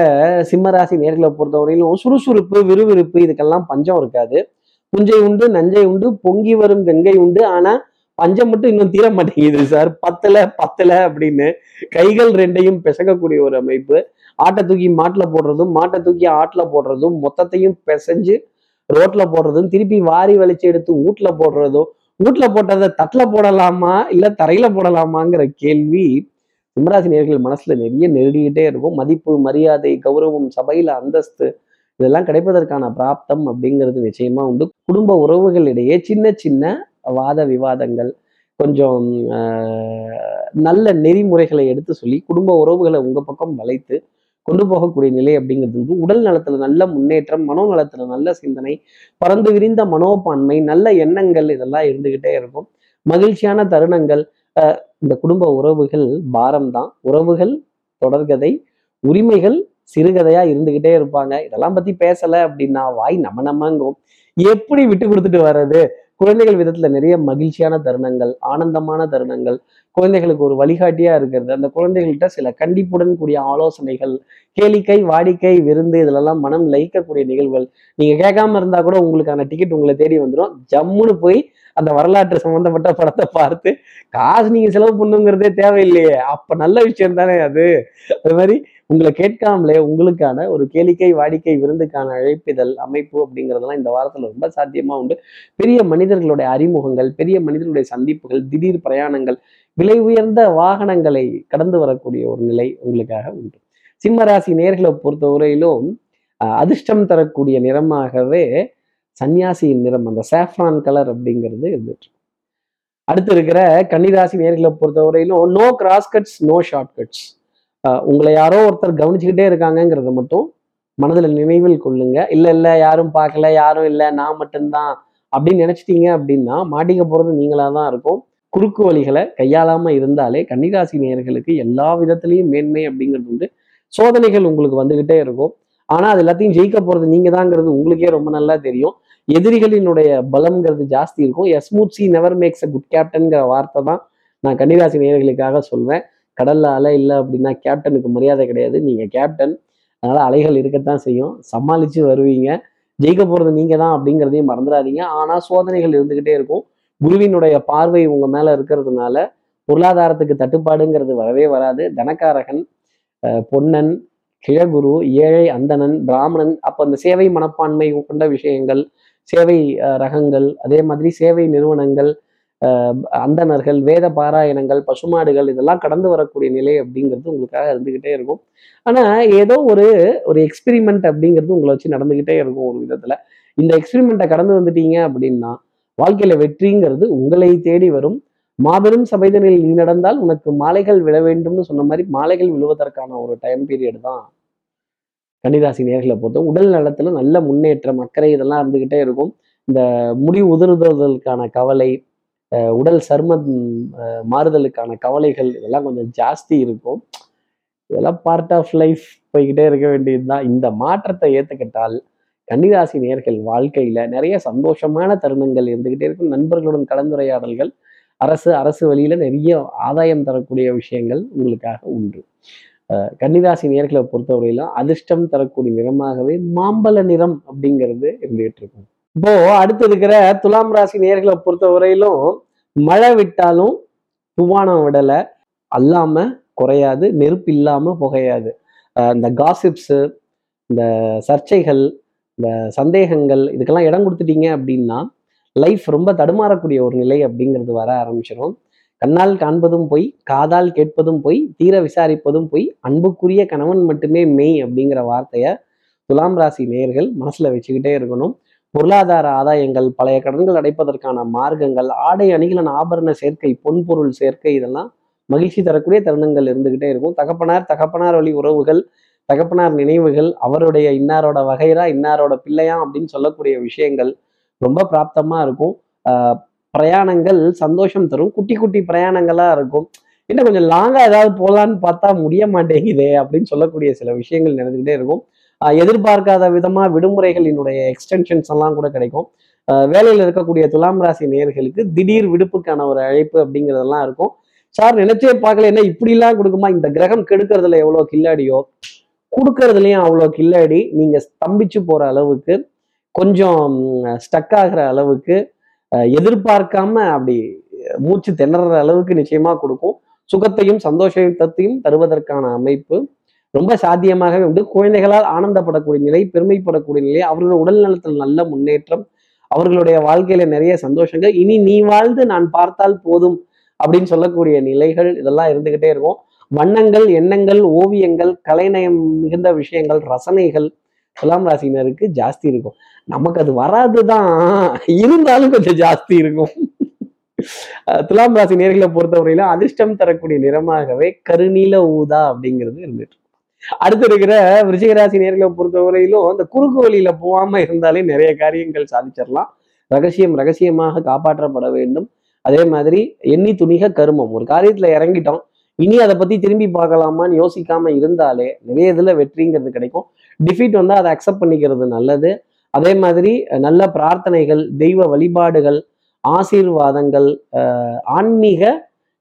சிம்மராசி நேர்களை பொறுத்தவரையிலும் சுறுசுறுப்பு விறுவிறுப்பு இதுக்கெல்லாம் பஞ்சம் இருக்காது. புஞ்சை உண்டு நஞ்சை உண்டு பொங்கி வரும் கங்கை உண்டு. ஆனால் பஞ்சம் மட்டும் இன்னும் தீர மாட்டேங்குது சார் பத்தல பத்தல அப்படின்னு கைகள் ரெண்டையும் பிசகக்கூடிய ஒரு அமைப்பு. ஆட்டை தூக்கி மாட்டுல போடுறதும் மாட்டை தூக்கி ஆட்டில் போடுறதும் மொத்தத்தையும் பிசைஞ்சு ரோட்ல போடுறதும் திருப்பி வாரி வலிச்சு எடுத்து வீட்டுல போடுறதும் வீட்டுல போட்டதை தட்டுல போடலாமா இல்ல தரையில போடலாமாங்கிற கேள்வி சிம்மராசி நேர்கள் மனசுல நிறைய நெருடிக்கிட்டே இருக்கும். மதிப்பு மரியாதை கௌரவம் சபையில அந்தஸ்து இதெல்லாம் கிடைப்பதற்கான பிராப்தம் அப்படிங்கிறது நிச்சயமா உண்டு. குடும்ப உறவுகளிடையே சின்ன சின்ன வாத விவாதங்கள் கொஞ்சம் நல்ல நெறிமுறைகளை எடுத்து சொல்லி குடும்ப உறவுகளை உங்கள் பக்கம் வளைத்து கொண்டு போகக்கூடிய நிலை அப்படிங்கிறது வந்து உடல் நலத்துல நல்ல முன்னேற்றம் மனோ நலத்துல நல்ல சிந்தனை பறந்து விரிந்த மனோப்பான்மை நல்ல எண்ணங்கள் இதெல்லாம் இருந்துகிட்டே இருக்கும். மகிழ்ச்சியான தருணங்கள் இந்த குடும்ப உறவுகள் பாரம்தான் உறவுகள் தொடர்கதை உரிமைகள் சிறுகதையா இருந்துகிட்டே இருப்பாங்க. இதெல்லாம் பத்தி பேசல அப்படின்னா வாய் நம்ம நம்மங்கும் எப்படி விட்டு கொடுத்துட்டு வர்றது? குழந்தைகள் விதத்துல நிறைய மகிழ்ச்சியான தருணங்கள் ஆனந்தமான தருணங்கள் குழந்தைகளுக்கு ஒரு வழிகாட்டியா இருக்கிறது. அந்த குழந்தைகள்கிட்ட சில கண்டிப்புடன் கூடிய ஆலோசனைகள் கேளிக்கை வாடிக்கை விருந்து இதிலெல்லாம் மனம் லயிக்கக்கூடிய நிகழ்வுகள். நீங்க கேட்காம இருந்தா கூட உங்களுக்கான டிக்கெட் உங்களை தேடி வந்துடும் ஜம்முன்னு போய் அந்த வரலாற்று சம்பந்தப்பட்ட படத்தை பார்த்து காசு நீங்க செலவு பண்ணுங்கிறதே தேவையில்லையே. அப்ப நல்ல விஷயம் தானே அது. அது மாதிரி உங்களை கேட்காமலே உங்களுக்கான ஒரு கேளிக்கை வாடிக்கை விருந்துக்கான அழைப்பிதழ் அமைப்பு அப்படிங்கிறதெல்லாம் இந்த வாரத்துல ரொம்ப சாத்தியமா உண்டு. பெரிய மனிதர்களுடைய அறிமுகங்கள் பெரிய மனிதர்களுடைய சந்திப்புகள் திடீர் பிரயாணங்கள் விலை உயர்ந்த வாகனங்களை கடந்து வரக்கூடிய ஒரு நிலை உங்களுக்காக உண்டு. சிம்மராசி நேர்களை பொறுத்தவரையிலும் அஹ், அதிர்ஷ்டம் தரக்கூடிய நிறமாகவே சன்னியாசியின் நிறம் அந்த சாஃப்ரான் கலர் அப்படிங்கிறது இருந்துட்டு அடுத்து இருக்கிற கன்னிராசி நேர்களை பொறுத்தவரையிலும் no cross cuts no short cuts உங்களை யாரோ ஒருத்தர் கவனிச்சுக்கிட்டே இருக்காங்கங்கிறத மட்டும் மனதில் நினைவில் கொள்ளுங்க. இல்லை இல்லை யாரும் பார்க்கல யாரும் இல்லை நான் மட்டும்தான் அப்படின்னு நினைச்சிட்டீங்க அப்படின்னா மாட்டிக்க போறது நீங்களாக தான் இருக்கும். குறுக்கு வழிகளை கையாளாமல் இருந்தாலே கன்னிராசி நேயர்களுக்கு எல்லா விதத்துலேயும் மேன்மை அப்படிங்கிறது வந்து சோதனைகள் உங்களுக்கு வந்துக்கிட்டே இருக்கும். ஆனால் அது எல்லாத்தையும் ஜெயிக்க போகிறது நீங்கள் தாங்கிறது உங்களுக்கே ரொம்ப நல்லா தெரியும். எதிரிகளினுடைய பலம்ங்கிறது ஜாஸ்தி இருக்கும். Smooth sea never makes a good கேப்டன்கிற வார்த்தை தான் நான் கன்னிராசி நேயர்களுக்காக சொல்வேன். கடல்ல அலை இல்லை அப்படின்னா கேப்டனுக்கு மரியாதை கிடையாது. நீங்க கேப்டன் அதனால அலைகள் இருக்கத்தான் செய்யும். சமாளிச்சு வருவீங்க. ஜெயிக்க போறது நீங்க தான் அப்படிங்கிறதையும் மறந்துடாதீங்க. ஆனா சோதனைகள் இருந்துகிட்டே இருக்கும். குருவினுடைய பார்வை உங்க மேல இருக்கிறதுனால பொருளாதாரத்துக்கு தட்டுப்பாடுங்கிறது வரவே வராது. தனக்காரகன் பொன்னன் கிழகுரு ஏழை அந்தணன் பிராமணன் அப்போ அந்த சேவை மனப்பான்மை கொண்ட விஷயங்கள் சேவை ரகங்கள் அதே மாதிரி சேவை நிறுவனங்கள் அந்தணர்கள் வேத பாராயணங்கள் பசுமாடுகள் இதெல்லாம் கடந்து வரக்கூடிய நிலை அப்படிங்கிறது உங்களுக்காக இருந்துகிட்டே இருக்கும். ஆனா ஏதோ ஒரு ஒரு எக்ஸ்பிரிமெண்ட் அப்படிங்கிறது உங்களை வச்சு நடந்துகிட்டே இருக்கும் ஒரு விதத்துல. இந்த எக்ஸ்பிரிமெண்ட்டை கடந்து வந்துட்டீங்க அப்படின்னா வாழ்க்கையில வெற்றிங்கிறது உங்களை தேடி வரும். மாபெரும் சபைதனில் நீ நடந்தால் உனக்கு மாலைகள் விழ வேண்டும்னு சொன்ன மாதிரி மாலைகள் விழுவதற்கான ஒரு டைம் பீரியட் தான். கன்னிராசி நேர்களை பொறுத்த உடல் நலத்துல நல்ல முன்னேற்றம் அக்கறை இதெல்லாம் இருந்துகிட்டே இருக்கும். இந்த முடி உதிர்தலுக்கான கவலை உடல் சருமம் மாறுதலுக்கான கவலைகள் இதெல்லாம் கொஞ்சம் ஜாஸ்தி இருக்கும். இதெல்லாம் பார்ட் ஆஃப் லைஃப் போய்கிட்டே இருக்க வேண்டியதுதான். இந்த மாற்றத்தை ஏற்றுக்கிட்டால் கன்னிராசி நேர்கள் வாழ்க்கையில நிறைய சந்தோஷமான தருணங்கள் இருந்துகிட்டே இருக்கும். நண்பர்களுடன் கலந்துரையாடல்கள் அரசு அரசு வழியில நிறைய ஆதாயம் தரக்கூடிய விஷயங்கள் உங்களுக்காக உண்டு. கன்னிராசி நேர்களை பொறுத்தவரையிலும் அதிர்ஷ்டம் தரக்கூடிய நிறமாகவே மாம்பழ நிறம் அப்படிங்கிறது இருந்துகிட்டு இருக்கும். இப்போ அடுத்து இருக்கிற துலாம் ராசி நேர்களை பொறுத்தவரையிலும் மழை விட்டாலும் துவானம் விடலை. அல்லாமல் குறையாது நெருப்பு இல்லாமல் புகையாது. இந்த காசிப்ஸு இந்த சர்ச்சைகள் இந்த சந்தேகங்கள் இதுக்கெல்லாம் இடம் கொடுத்துட்டீங்க அப்படின்னா லைஃப் ரொம்ப தடுமாறக்கூடிய ஒரு நிலை அப்படிங்கிறது வர ஆரம்பிச்சிடும் கண்ணால் காண்பதும் பொய் காதால் கேட்பதும் பொய் தீர விசாரிப்பதும் பொய் அன்புக்குரிய கணவன் மட்டுமே மெய் அப்படிங்கிற வார்த்தையை துலாம் ராசி நேயர்கள் மனசில் வச்சுக்கிட்டே இருக்கணும். பொருளாதார ஆதாயங்கள் பழைய கடன்கள் அடைப்பதற்கான மார்க்கங்கள் ஆடை அணிகலன் ஆபரண சேர்க்கை பொன்பொருள் சேர்க்கை இதெல்லாம் மகிழ்ச்சி தரக்கூடிய தருணங்கள் இருந்துகிட்டே இருக்கும். தகப்பனார் தகப்பனார் வழி உறவுகள் தகப்பனார் நினைவுகள் அவருடைய இன்னாரோட வகைரா இன்னாரோட பிள்ளையா அப்படின்னு சொல்லக்கூடிய விஷயங்கள் ரொம்ப பிராப்தமா இருக்கும். பிரயாணங்கள் சந்தோஷம் தரும். குட்டி குட்டி பிரயாணங்களா இருக்கும். இன்னும் கொஞ்சம் லாங்கா ஏதாவது போகலான்னு பார்த்தா முடிய மாட்டேங்குதே அப்படின்னு சொல்லக்கூடிய சில விஷயங்கள் நடந்துகிட்டே இருக்கும். எதிர்பார்க்காத விதமா விடுமுறைகளினுடைய எக்ஸ்டென்ஷன்ஸ் எல்லாம் கூட கிடைக்கும். வேலையில் இருக்கக்கூடிய துலாம் ராசி நேயர்களுக்கு திடீர் விடுப்புக்கான ஒரு அழைப்பு அப்படிங்கிறதெல்லாம் இருக்கும். சார் நினைச்சே பார்க்கல என்ன இப்படிலாம் கொடுக்குமா? இந்த கிரகம் கெடுக்கிறதுல எவ்வளோ கில்லாடியோ கொடுக்கறதுலையும் அவ்வளோ கில்லாடி நீங்க ஸ்தம்பிச்சு போற அளவுக்கு கொஞ்சம் ஸ்டக் ஆகிற அளவுக்கு எதிர்பார்க்காம அப்படி மூச்சு திணற அளவுக்கு நிச்சயமா கொடுக்கும். சுகத்தையும் சந்தோஷத்தையும் தருவதற்கான அமைப்பு. ரொம்ப சாத்தியமாகவே உண்டு. குழந்தைகளால் ஆனந்தப்படக்கூடிய நிலை பெருமைப்படக்கூடிய நிலை அவர்களோட உடல் நலத்தில் நல்ல முன்னேற்றம் அவர்களுடைய வாழ்க்கையில நிறைய சந்தோஷங்கள். இனி நீ வாழ்ந்து நான் பார்த்தால் போதும் அப்படின்னு சொல்லக்கூடிய நிலைகள் இதெல்லாம் இருந்துகிட்டே இருக்கும். வண்ணங்கள் எண்ணங்கள் ஓவியங்கள் கலைநயம் மிகுந்த விஷயங்கள் ரசனைகள் துலாம் ராசினருக்கு ஜாஸ்தி இருக்கும். நமக்கு அது வராதுதான் இருந்தாலும் கொஞ்சம் ஜாஸ்தி இருக்கும். துலாம் ராசி நேர்களை பொறுத்தவரையில அதிர்ஷ்டம் தரக்கூடிய நிறமாகவே கருநீல ஊதா அப்படிங்கிறது இருந்துட்டு அடுத்து இருக்கிற விருச்சிகராசி நேர்களை பொறுத்தவரையிலும் அந்த குறுக்கு வழியில போகாம இருந்தாலே நிறைய காரியங்கள் சாதிச்சிடலாம். ரகசியம் ரகசியமாக காப்பாற்றப்பட வேண்டும். அதே மாதிரி எண்ணி துணிக கருமம். ஒரு காரியத்துல இறங்கிட்டோம். இனி அதை பத்தி திரும்பி பார்க்கலாமான்னு யோசிக்காம இருந்தாலே நிறைய இதுல வெற்றிங்கிறது கிடைக்கும். டிஃபீட் வந்தா அதை அக்செப்ட் பண்ணிக்கிறது நல்லது. அதே மாதிரி நல்ல பிரார்த்தனைகள் தெய்வ வழிபாடுகள் ஆசீர்வாதங்கள் ஆன்மீக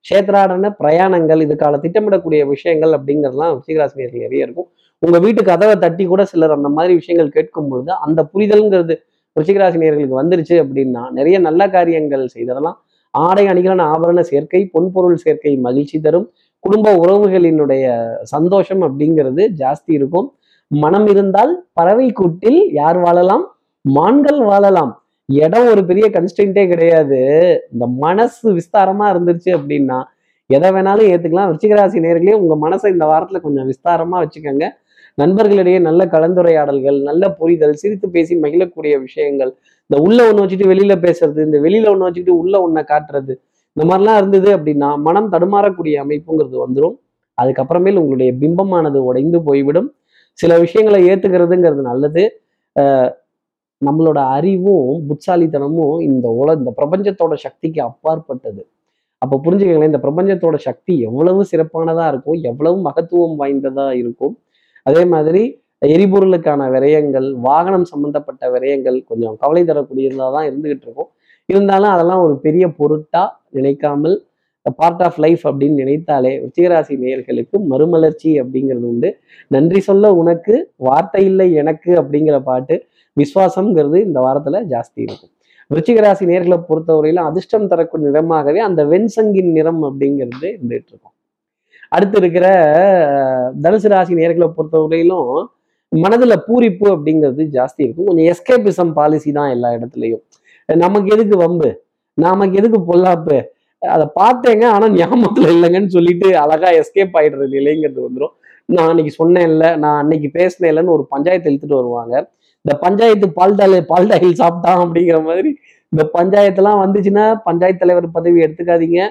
கஷேத்ராடன பிரயாணங்கள் இதுக்கான திட்டமிடக்கூடிய விஷயங்கள் அப்படிங்கிறதுலாம் சீகராசினியர்கள் நிறைய இருக்கும். உங்க வீட்டு கதவை தட்டி கூட சிலர் அந்த மாதிரி விஷயங்கள் கேட்கும் பொழுது அந்த புரிதல்ங்கிறது ரிஷிகராசினியர்களுக்கு வந்துருச்சு அப்படின்னா நிறைய நல்ல காரியங்கள் செய்ததெல்லாம் ஆடை அணிகளான ஆபரண சேர்க்கை பொன்பொருள் சேர்க்கை மகிழ்ச்சி தரும். குடும்ப உறவுகளினுடைய சந்தோஷம் அப்படிங்கிறது ஜாஸ்தி இருக்கும். மனம் இருந்தால் பறவை கூட்டில் யார் வாழலாம்? மான்கள் வாழலாம். இடம் ஒரு பெரிய கன்ஸ்டன்டே கிடையாது. இந்த மனசு விஸ்தாரமா இருந்துருச்சு அப்படின்னா எதை வேணாலும் ஏத்துக்கலாம். விருச்சிகராசி நேர்களே உங்க மனசை இந்த வாரத்துல கொஞ்சம் விஸ்தாரமா வச்சுக்கோங்க. நண்பர்களிடையே நல்ல கலந்துரையாடல்கள் நல்ல புரிதல் சிரித்து பேசி மகிழக்கூடிய விஷயங்கள். இந்த உள்ள ஒன்று வச்சுட்டு வெளியில பேசுறது இந்த வெளியில ஒன்று வச்சுட்டு உள்ள ஒன்றை காட்டுறது இந்த மாதிரிலாம் இருந்தது அப்படின்னா மனம் தடுமாறக்கூடிய அமைப்புங்கிறது வந்துடும் அதுக்கப்புறமேல் உங்களுடைய பிம்பமானது உடைந்து போய்விடும். சில விஷயங்களை ஏத்துக்கிறதுங்கிறது நல்லது. நம்மளோட அறிவும் புட்சாலித்தனமும் இந்த உல இந்த பிரபஞ்சத்தோட சக்திக்கு அப்பாற்பட்டது. அப்போ புரிஞ்சுக்கங்களேன் இந்த பிரபஞ்சத்தோட சக்தி எவ்வளவு சிறப்பானதா இருக்கும் எவ்வளவு மகத்துவம் வாய்ந்ததா இருக்கும். அதே மாதிரி எரிபொருளுக்கான விரயங்கள் வாகனம் சம்பந்தப்பட்ட விரயங்கள் கொஞ்சம் கவலை தரக்கூடியதாக தான் இருந்துகிட்டு இருக்கும். இருந்தாலும் அதெல்லாம் ஒரு பெரிய பொருட்டா நினைக்காமல் பார்ட் ஆஃப் லைஃப் அப்படின்னு நினைத்தாலே விருச்சிகராசி நேயர்களுக்கு மறுமலர்ச்சி அப்படிங்கிறது உண்டு. நன்றி சொல்ல உனக்கு வார்த்தை இல்லை எனக்கு அப்படிங்கிற பாட்டு விஸ்வாசம்ங்கிறது இந்த வாரத்துல ஜாஸ்தி இருக்கும். விருச்சிகராசி நேர்களை பொறுத்தவரையிலும் அதிர்ஷ்டம் தரக்கூடிய நிறமாகவே அந்த வெண்சங்கின் நிறம் அப்படிங்கிறது இருந்துட்டு இருக்கும். அடுத்து இருக்கிற தனுசு ராசி நேர்களை பொறுத்தவரையிலும் மனதுல பூரிப்பு அப்படிங்கிறது ஜாஸ்தி இருக்கும். கொஞ்சம் எஸ்கேபிசம் பாலிசி தான் எல்லா இடத்துலையும். நமக்கு எதுக்கு வம்பு? நமக்கு எதுக்கு பொல்லாப்பு? அதை பார்த்தேங்க ஆனா ஞாபகத்துல இல்லைங்கன்னு சொல்லிட்டு அழகா எஸ்கேப் ஆயிடுற நிலைங்கிறது வந்துடும் நான் அன்னைக்கு சொன்னேன்ல நான் அன்னைக்கு பேசினேன்லன்னு ஒரு பஞ்சாயத்து இழுத்துட்டு வருவாங்க. இந்த பஞ்சாயத்து பால்டால் பால்டாயில் சாப்பிட்டான் அப்படிங்கிற மாதிரி இந்த பஞ்சாயத்துலாம் வந்துச்சுன்னா பஞ்சாயத்து தலைவர் பதவி எடுத்துக்காதீங்க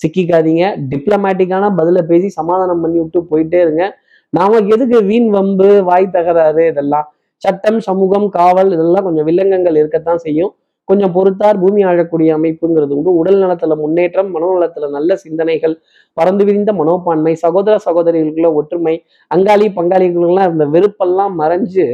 சிக்கிக்காதீங்க டிப்ளமேட்டிக்கான பதில பேசி சமாதானம் பண்ணி விட்டு போயிட்டே இருங்க. நாம எதுக்கு வீண் வம்பு வாய் தகராறு இதெல்லாம்? சட்டம் சமூகம் காவல் இதெல்லாம் கொஞ்சம் வில்லங்கங்கள் இருக்கத்தான் செய்யும். கொஞ்சம் பொறுத்தார் பூமி ஆழக்கூடிய அமைப்புங்கிறது உண்டு. உடல் நலத்துல முன்னேற்றம் மனோநலத்துல நல்ல சிந்தனைகள் பறந்து விரிந்த மனோப்பான்மை சகோதர சகோதரிகளுக்குள்ள ஒற்றுமை அங்காளி பங்காளிகளுக்குலாம் இருந்த வெறுப்பெல்லாம் மறைஞ்சு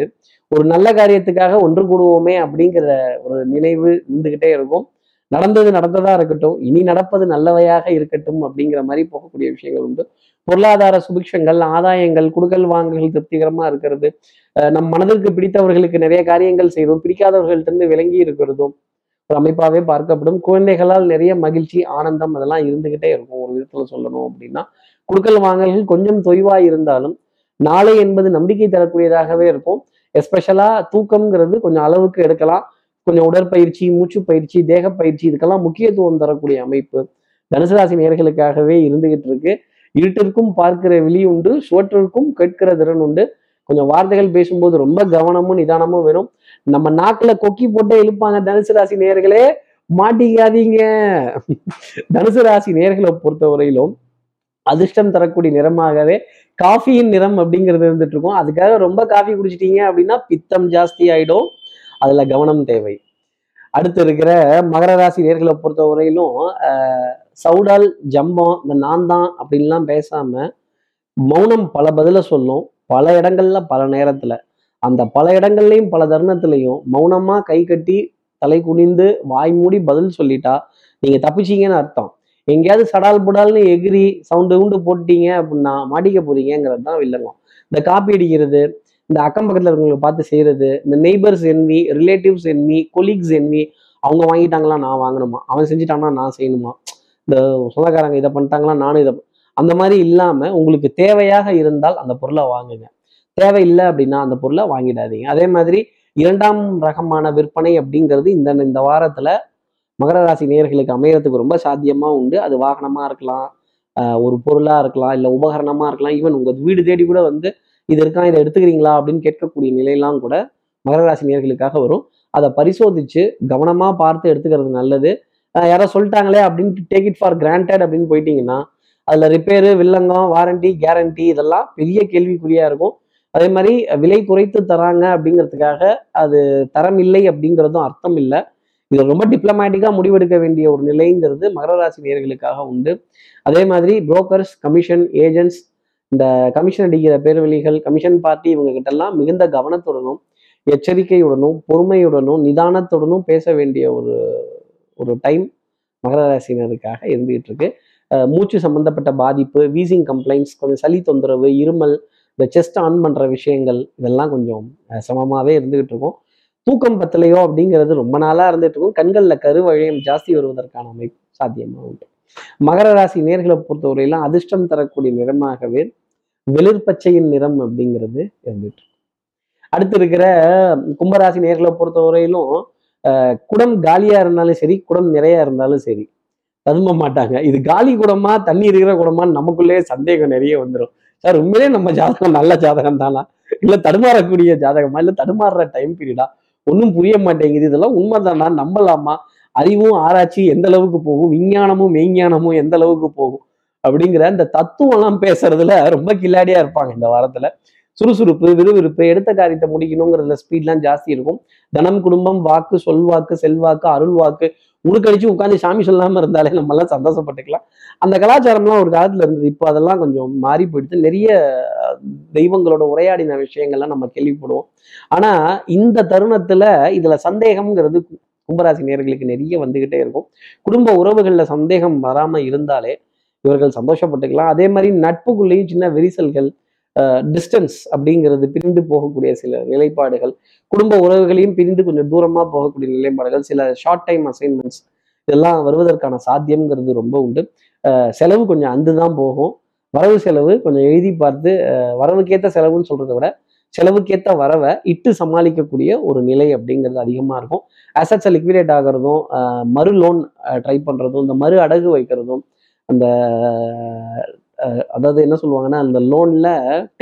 ஒரு நல்ல காரியத்துக்காக ஒன்று கூடுவோமே அப்படிங்கிற ஒரு நினைவு இருந்துகிட்டே இருக்கும். நடந்தது நடந்ததா இருக்கட்டும் இனி நடப்பது நல்லவையாக இருக்கட்டும் அப்படிங்கிற மாதிரி போகக்கூடிய விஷயங்கள் உண்டு. பொருளாதார சுபிக்ஷங்கள் ஆதாயங்கள் குடுக்கல் வாங்கல்கள் திருப்திகரமா இருக்கிறது. அஹ் நம் மனதிற்கு பிடித்தவர்களுக்கு நிறைய காரியங்கள் செய்தும் பிடிக்காதவர்கள்ட்டிருந்து விளங்கி இருக்கிறதும் ஒரு அமைப்பாவே பார்க்கப்படும். குழந்தைகளால் நிறைய மகிழ்ச்சி ஆனந்தம் அதெல்லாம் இருந்துகிட்டே இருக்கும் ஒரு விதத்துல சொல்லணும் அப்படின்னா. குடுக்கல் வாங்கல்கள் கொஞ்சம் தொய்வா இருந்தாலும் நாளை என்பது நம்பிக்கை தரக்கூடியதாகவே இருக்கும். எஸ்பெஷலா தூக்கம்ங்கிறது கொஞ்சம் அளவுக்கு எடுக்கலாம். கொஞ்சம் உடற்பயிற்சி மூச்சு பயிற்சி தேக பயிற்சி இதுக்கெல்லாம் முக்கியத்துவம் தரக்கூடிய அமைப்பு தனுசு ராசி நேர்களுக்காகவே இருந்துகிட்டு இருக்கு. இருட்டிற்கும் பார்க்கிற விழி உண்டு சுவற்றிற்கும் கேட்கிற திறன் உண்டு. கொஞ்சம் வார்த்தைகள் பேசும்போது ரொம்ப கவனமும் நிதானமும் வேணும். நம்ம நாக்குல கொக்கி போட்டே இழுப்பாங்க தனுசு ராசி நேர்களே மாட்டிக்காதீங்க. தனுசு ராசி நேர்களை பொறுத்தவரையிலும் அதிர்ஷ்டம் தரக்கூடிய நிறமாகவே காஃபியின் நிறம் அப்படிங்கிறது இருந்துட்டு இருக்கும். அதுக்காக ரொம்ப காஃபி குடிச்சிட்டீங்க அப்படின்னா பித்தம் ஜாஸ்தி ஆயிடும். அதுல கவனம் தேவை. அடுத்து இருக்கிற மகர ராசி நேர்களை பொறுத்தவரையிலும் வரையிலும் சவுடால் ஜம்பம் இந்த நான் தான் அப்படின்லாம் பேசாம மௌனம் பல பதில சொல்லும். பல இடங்கள்ல பல நேரத்துல. அந்த பல இடங்கள்லையும் பல தருணத்திலையும் மௌனமா கை கட்டி தலை குனிந்து வாய் மூடி பதில் சொல்லிட்டா நீங்க தப்பிச்சீங்கன்னு அர்த்தம். எங்கேயாவது சடால் புடால்னு எகிரி சவுண்டு உண்டு போட்டீங்க அப்படின்னா மாட்டிக்க போறீங்கிறது தான் வில்லங்கம். இந்த காப்பி அடிக்கிறது இந்த அக்கம் பக்கத்தில் இருக்கவங்களை பார்த்து செய்யறது இந்த neighbours envy relatives envy colleagues envy அவங்க வாங்கிட்டாங்களா நான் வாங்கணுமா? அவன் செஞ்சுட்டான்னா நான் செய்யணுமா? இந்த சொந்தக்காரங்க இதை பண்ணிட்டாங்களா நானும் இதை அந்த மாதிரி இல்லாமல் உங்களுக்கு தேவையாக இருந்தால் அந்த பொருளை வாங்குங்க. தேவையில்லை அப்படின்னா அந்த பொருளை வாங்கிடாதீங்க. அதே மாதிரி இரண்டாம் ரகமான விற்பனை அப்படிங்கிறது இந்த இந்த வாரத்தில் மகர ராசி நேயர்களுக்கு அமையறதுக்கு ரொம்ப சாத்தியமா உண்டு. அது வாகனமா இருக்கலாம் ஒரு பொருளா இருக்கலாம் இல்ல உபகரணமா இருக்கலாம். ஈவன் உங்க வீடு தேடி கூட வந்து இது இருக்கா இதை எடுத்துக்கிறீங்களா அப்படின்னு கேட்கக்கூடிய நிலையெல்லாம் கூட மகர ராசி நேர்களுக்காக வரும். அதை பரிசோதிச்சு கவனமா பார்த்து எடுத்துக்கிறது நல்லது. யாரோ சொல்லிட்டாங்களே அப்படின்னு டேக் இட் ஃபார் கிராண்டட் அப்படின்னு போயிட்டீங்கன்னா அதுல ரிப்பேரு வில்லங்கம் வாரண்டி கேரண்டி இதெல்லாம் பெரிய கேள்விக்குறியா இருக்கும். அதே மாதிரி விலை குறைத்து தராங்க அப்படிங்கிறதுக்காக அது தரம் இல்லை அப்படிங்கிறதும் அர்த்தம் இல்லை. இது ரொம்ப டிப்ளமேட்டிக்காக முடிவெடுக்க வேண்டிய ஒரு நிலைங்கிறது மகர ராசி நேர்களுக்காக உண்டு. அதே மாதிரி புரோக்கர்ஸ் கமிஷன் ஏஜென்ட்ஸ் இந்த கமிஷன் அடிக்கிற பேர்வழிகள் கமிஷன் பார்ட்டி இவங்க கிட்ட எல்லாம் மிகுந்த கவனத்துடனும் எச்சரிக்கையுடனும் பொறுமையுடனும் நிதானத்துடனும் பேச வேண்டிய ஒரு ஒரு டைம் மகர ராசினருக்காக இருந்துகிட்டு இருக்கு மூச்சு சம்பந்தப்பட்ட பாதிப்பு வீசிங் கம்ப்ளைண்ட்ஸ் கொஞ்சம் சளி தொந்தரவு இருமல் இந்த செஸ்ட் ஆன் பண்ணுற விஷயங்கள் இதெல்லாம் கொஞ்சம் சமமாகவே இருந்துகிட்டு இருக்கும் தூக்கம் பத்தலையோ அப்படிங்கிறது ரொம்ப நாளா இருந்துட்டு இருக்கும். கண்களில் கருவழியம் ஜாஸ்தி வருவதற்கான அமைப்பு சாத்தியமா உண்டு. மகர ராசி நேர்களை பொறுத்தவரையெல்லாம் அதிர்ஷ்டம் தரக்கூடிய நிறமாகவே வெளிர் பச்சையின் நிறம் அப்படிங்கிறது இருந்துட்டு அடுத்து இருக்கிற கும்பராசி நேர்களை பொறுத்தவரையிலும் குடம் காலியா இருந்தாலும் சரி குடம் நிறைய இருந்தாலும் சரி ததும்ப மாட்டாங்க. இது காலி குடமா தண்ணி இருக்கிற குடமான்னு நமக்குள்ளே சந்தேகம் நிறைய வந்துடும் சார் உண்மையிலே நம்ம ஜாதகம் நல்ல ஜாதகம் தானா இல்ல தடுமாறக்கூடிய ஜாதகமா? இல்லை தடுமாறுற டைம் பீரியடா ஒன்றும் புரிய மாட்டேங்குது. இதெல்லாம் உண்மைதானா? நம்பலாமா? அறிவும் ஆராய்ச்சி எந்த அளவுக்கு போகும்? விஞ்ஞானமும் மெய்ஞானமும் எந்த அளவுக்கு போகும்? அப்படிங்கிற இந்த தத்துவம் எல்லாம் பேசுறதுல ரொம்ப கில்லாடியா இருப்பாங்க இந்த வாரத்துல. சுறுசுறுப்பு விறுவிறுப்பு எடுத்த காரியத்தை முடிக்கணுங்கிறதுல ஸ்பீட்லாம் ஜாஸ்தி இருக்கும். தனம் குடும்பம் வாக்கு சொல்வாக்கு செல்வாக்கு அருள்வாக்கு முழுக்கடிச்சு உடுக்கடிச்சு உட்காந்து சாமி சொல்லாமல் இருந்தாலே நம்ம சந்தோஷப்பட்டுக்கலாம். அந்த கலாச்சாரம்லாம் ஒரு காலத்தில் இருந்தது. இப்போ அதெல்லாம் கொஞ்சம் மாறி போயிடுது நிறைய தெய்வங்களோட உரையாடின விஷயங்கள்லாம் நம்ம கேள்விப்படுவோம். ஆனால் இந்த தருணத்தில் இதில் சந்தேகம்ங்கிறது கும்பராசி நேர்களுக்கு நிறைய வந்துக்கிட்டே இருக்கும். குடும்ப உறவுகளில் சந்தேகம் வராமல் இருந்தாலே இவர்கள் சந்தோஷப்பட்டுக்கலாம். அதே மாதிரி நட்புக்குள்ளேயும் சின்ன விரிசல்கள் டிஸ்டன்ஸ் அப்படிங்கிறது பிரிந்து போகக்கூடிய சில நிலைப்பாடுகள். குடும்ப உறவுகளையும் பிரிந்து கொஞ்சம் தூரமாக போகக்கூடிய நிலைப்பாடுகள் சில ஷார்ட் டைம் அசைன்மெண்ட்ஸ் இதெல்லாம் வருவதற்கான சாத்தியம்ங்கிறது ரொம்ப உண்டு. செலவு கொஞ்சம் அந்து தான் போகும். வரவு செலவு கொஞ்சம் எழுதி பார்த்து வரவுக்கேற்ற செலவுன்னு சொல்கிறத விட செலவுக்கேற்ற வரவை இட்டு சமாளிக்கக்கூடிய ஒரு நிலை அப்படிங்கிறது அதிகமாக இருக்கும். அசட்ஸை லிக்விடேட் ஆகிறதும் மறு லோன் ட்ரை பண்ணுறதும் இந்த மறு அடகு வைக்கிறதும் அந்த அதாவது என்ன சொல்லுவாங்கன்னா அந்த லோன்ல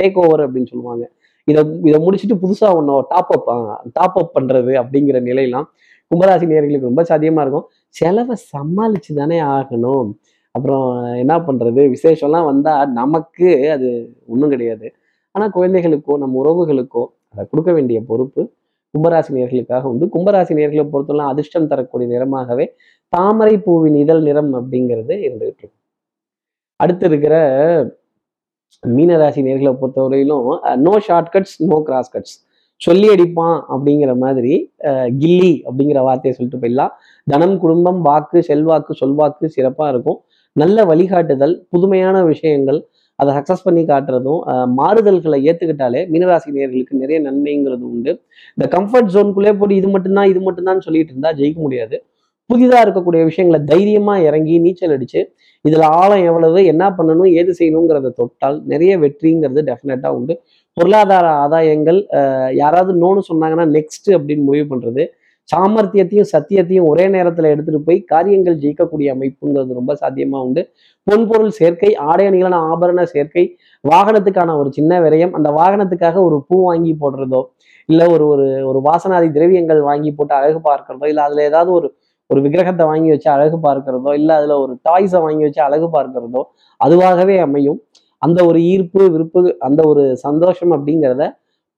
டேக் ஓவர் அப்படின்னு சொல்லுவாங்க. இதை இதை முடிச்சுட்டு புதுசா ஒன்னும் டாப் அப் டாப் அப் பண்றது அப்படிங்கிற நிலையெல்லாம் கும்பராசி நேர்களுக்கு ரொம்ப சாத்தியமா இருக்கும். செலவை சமாளிச்சு தானே ஆகணும். அப்புறம் என்ன பண்றது? விசேஷம்லாம் வந்தா நமக்கு அது ஒன்றும் கிடையாது. ஆனா குழந்தைகளுக்கோ நம்ம உறவுகளுக்கோ அதை கொடுக்க வேண்டிய பொறுப்பு கும்பராசி நேர்களுக்காக உண்டு. கும்பராசி நேர்களை பொறுத்தவரை அதிர்ஷ்டம் தரக்கூடிய நிறமாகவே தாமரை பூவின் இதழ் நிறம் அப்படிங்கிறது இருந்துகிட்டு இருக்கும் அடுத்து இருக்கிற மீனராசி நேர்களை பொறுத்தவரையிலும் no shortcuts no cross cuts சொல்லி அடிப்பான் அப்படிங்கிற மாதிரி கில்லி அப்படிங்கிற வார்த்தையை சொல்லிட்டு போயிடலாம். தனம் குடும்பம் வாக்கு செல்வாக்கு சொல்வாக்கு சிறப்பாக இருக்கும். நல்ல வழிகாட்டுதல் புதுமையான விஷயங்கள் அதை சக்சஸ் பண்ணி காட்டுறதும் மாறுதல்களை ஏத்துக்கிட்டாலே மீனராசி நேர்களுக்கு நிறைய நன்மைங்கிறது உண்டு. இந்த கம்ஃபர்ட் ஜோனுக்குள்ளே போட்டு இது மட்டும்தான் இது மட்டும்தான் சொல்லிட்டு இருந்தால் ஜெயிக்க முடியாது. புதிதாக இருக்கக்கூடிய விஷயங்களை தைரியமாக இறங்கி நீச்சல் அடித்து இதில் ஆழம் எவ்வளவு என்ன பண்ணணும் ஏது செய்யணுங்கிறத தொட்டால் நிறைய வெற்றிங்கிறது டெஃபினட்டாக உண்டு. பொருளாதார ஆதாயங்கள் யாராவது நோன்னு சொன்னாங்கன்னா நெக்ஸ்ட் அப்படின்னு முடிவு பண்ணுறது சாமர்த்தியத்தையும் சத்தியத்தையும் ஒரே நேரத்தில் எடுத்துகிட்டு போய் காரியங்கள் ஜெயிக்கக்கூடிய அமைப்புங்கிறது ரொம்ப சாத்தியமாக உண்டு. பொன்பொருள் சேர்க்கை ஆடை அணிகளான ஆபரண சேர்க்கை வாகனத்துக்கான ஒரு சின்ன விரயம் அந்த வாகனத்துக்காக ஒரு பூ வாங்கி போடுறதோ இல்லை ஒரு ஒரு ஒரு வாசனாதி திரவியங்கள் வாங்கி போட்டு அழகு பார்க்கறதோ இல்லை அதில் ஏதாவது ஒரு ஒரு விக்கிரகத்தை வாங்கி வச்சு அழகு பார்க்கிறதோ இல்லை அதில் ஒரு டாய்ஸை வாங்கி வச்சு அழகு பார்க்கிறதோ அதுவாகவே அமையும். அந்த ஒரு ஈர்ப்பு விருப்பு அந்த ஒரு சந்தோஷம் அப்படிங்கிறத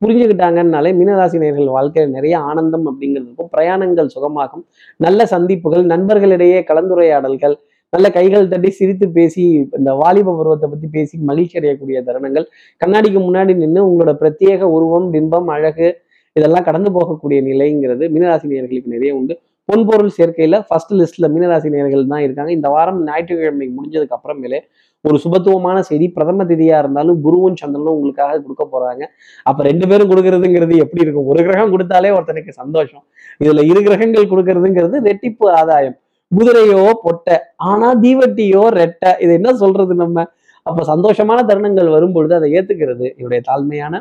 புரிஞ்சுக்கிட்டாங்கன்னாலே மீனராசினியர்கள் வாழ்க்கையில் நிறைய ஆனந்தம் அப்படிங்கிறது இருக்கும். பிரயாணங்கள் சுகமாகும். நல்ல சந்திப்புகள் நண்பர்களிடையே கலந்துரையாடல்கள் நல்ல கைகள் தட்டி சிரித்து பேசி இந்த வாலிப பருவத்தை பத்தி பேசி மகிழ்ச்சி அடையக்கூடிய தருணங்கள். கண்ணாடிக்கு முன்னாடி நின்று உங்களோட பிரத்யேக உருவம் பிம்பம் அழகு இதெல்லாம் கடந்து போகக்கூடிய நிலைங்கிறது மீனராசினியர்களுக்கு நிறைய உண்டு. பொன்பொருள் சேர்க்கையில ஃபர்ஸ்ட் லிஸ்ட்ல மீனராசி நேர்கள் தான் இருக்காங்க. இந்த வாரம் ஞாயிற்றுக்கிழமை முடிஞ்சதுக்கு அப்புறமேலே ஒரு சுபத்துவமான செய்தி பிரதம திதியா இருந்தாலும் குருவும் சந்திரனும் உங்களுக்காக கொடுக்க போறாங்க. அப்ப ரெண்டு பேரும் கொடுக்கறதுங்கிறது எப்படி இருக்கும்? ஒரு கிரகம் கொடுத்தாலே ஒருத்தனுக்கு சந்தோஷம். இதுல இரு கிரகங்கள் கொடுக்கறதுங்கிறது ரெட்டிப்பு ஆதாயம். குதிரையோ பொட்டை ஆனா தீவட்டியோ ரெட்டை இது என்ன சொல்றது நம்ம? அப்ப சந்தோஷமான தருணங்கள் வரும் பொழுது அதை ஏத்துக்கிறது என்னுடைய தாழ்மையான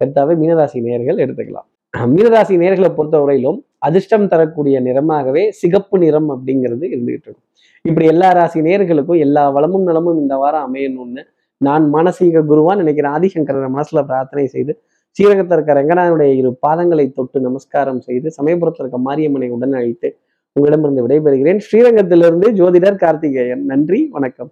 கருத்தாவே மீனராசி நேர்கள் எடுத்துக்கலாம். மீனராசி நேர்களை பொறுத்தவரையிலும் அதிர்ஷ்டம் தரக்கூடிய நிறமாகவே சிகப்பு நிறம் அப்படிங்கிறது இருந்துகிட்டு இருக்கும். இப்படி எல்லா ராசி நேர்களுக்கும் எல்லா வளமும் நலமும் இந்த வாரம் அமையணும்னு நான் மானசீக குருவா நினைக்கிறேன். ஆதிசங்கரரை மனசுல பிரார்த்தனை செய்து ஸ்ரீரங்கத்தில் இருக்க ரங்கநாதனுடைய இரு பாதங்களை தொட்டு நமஸ்காரம் செய்து சமயபுரத்தில் இருக்க மாரியம்மனை உடன் அழைத்து உங்களிடமிருந்து விடைபெறுகிறேன். ஸ்ரீரங்கத்திலிருந்து ஜோதிடர் கார்த்திகேயன். நன்றி வணக்கம்.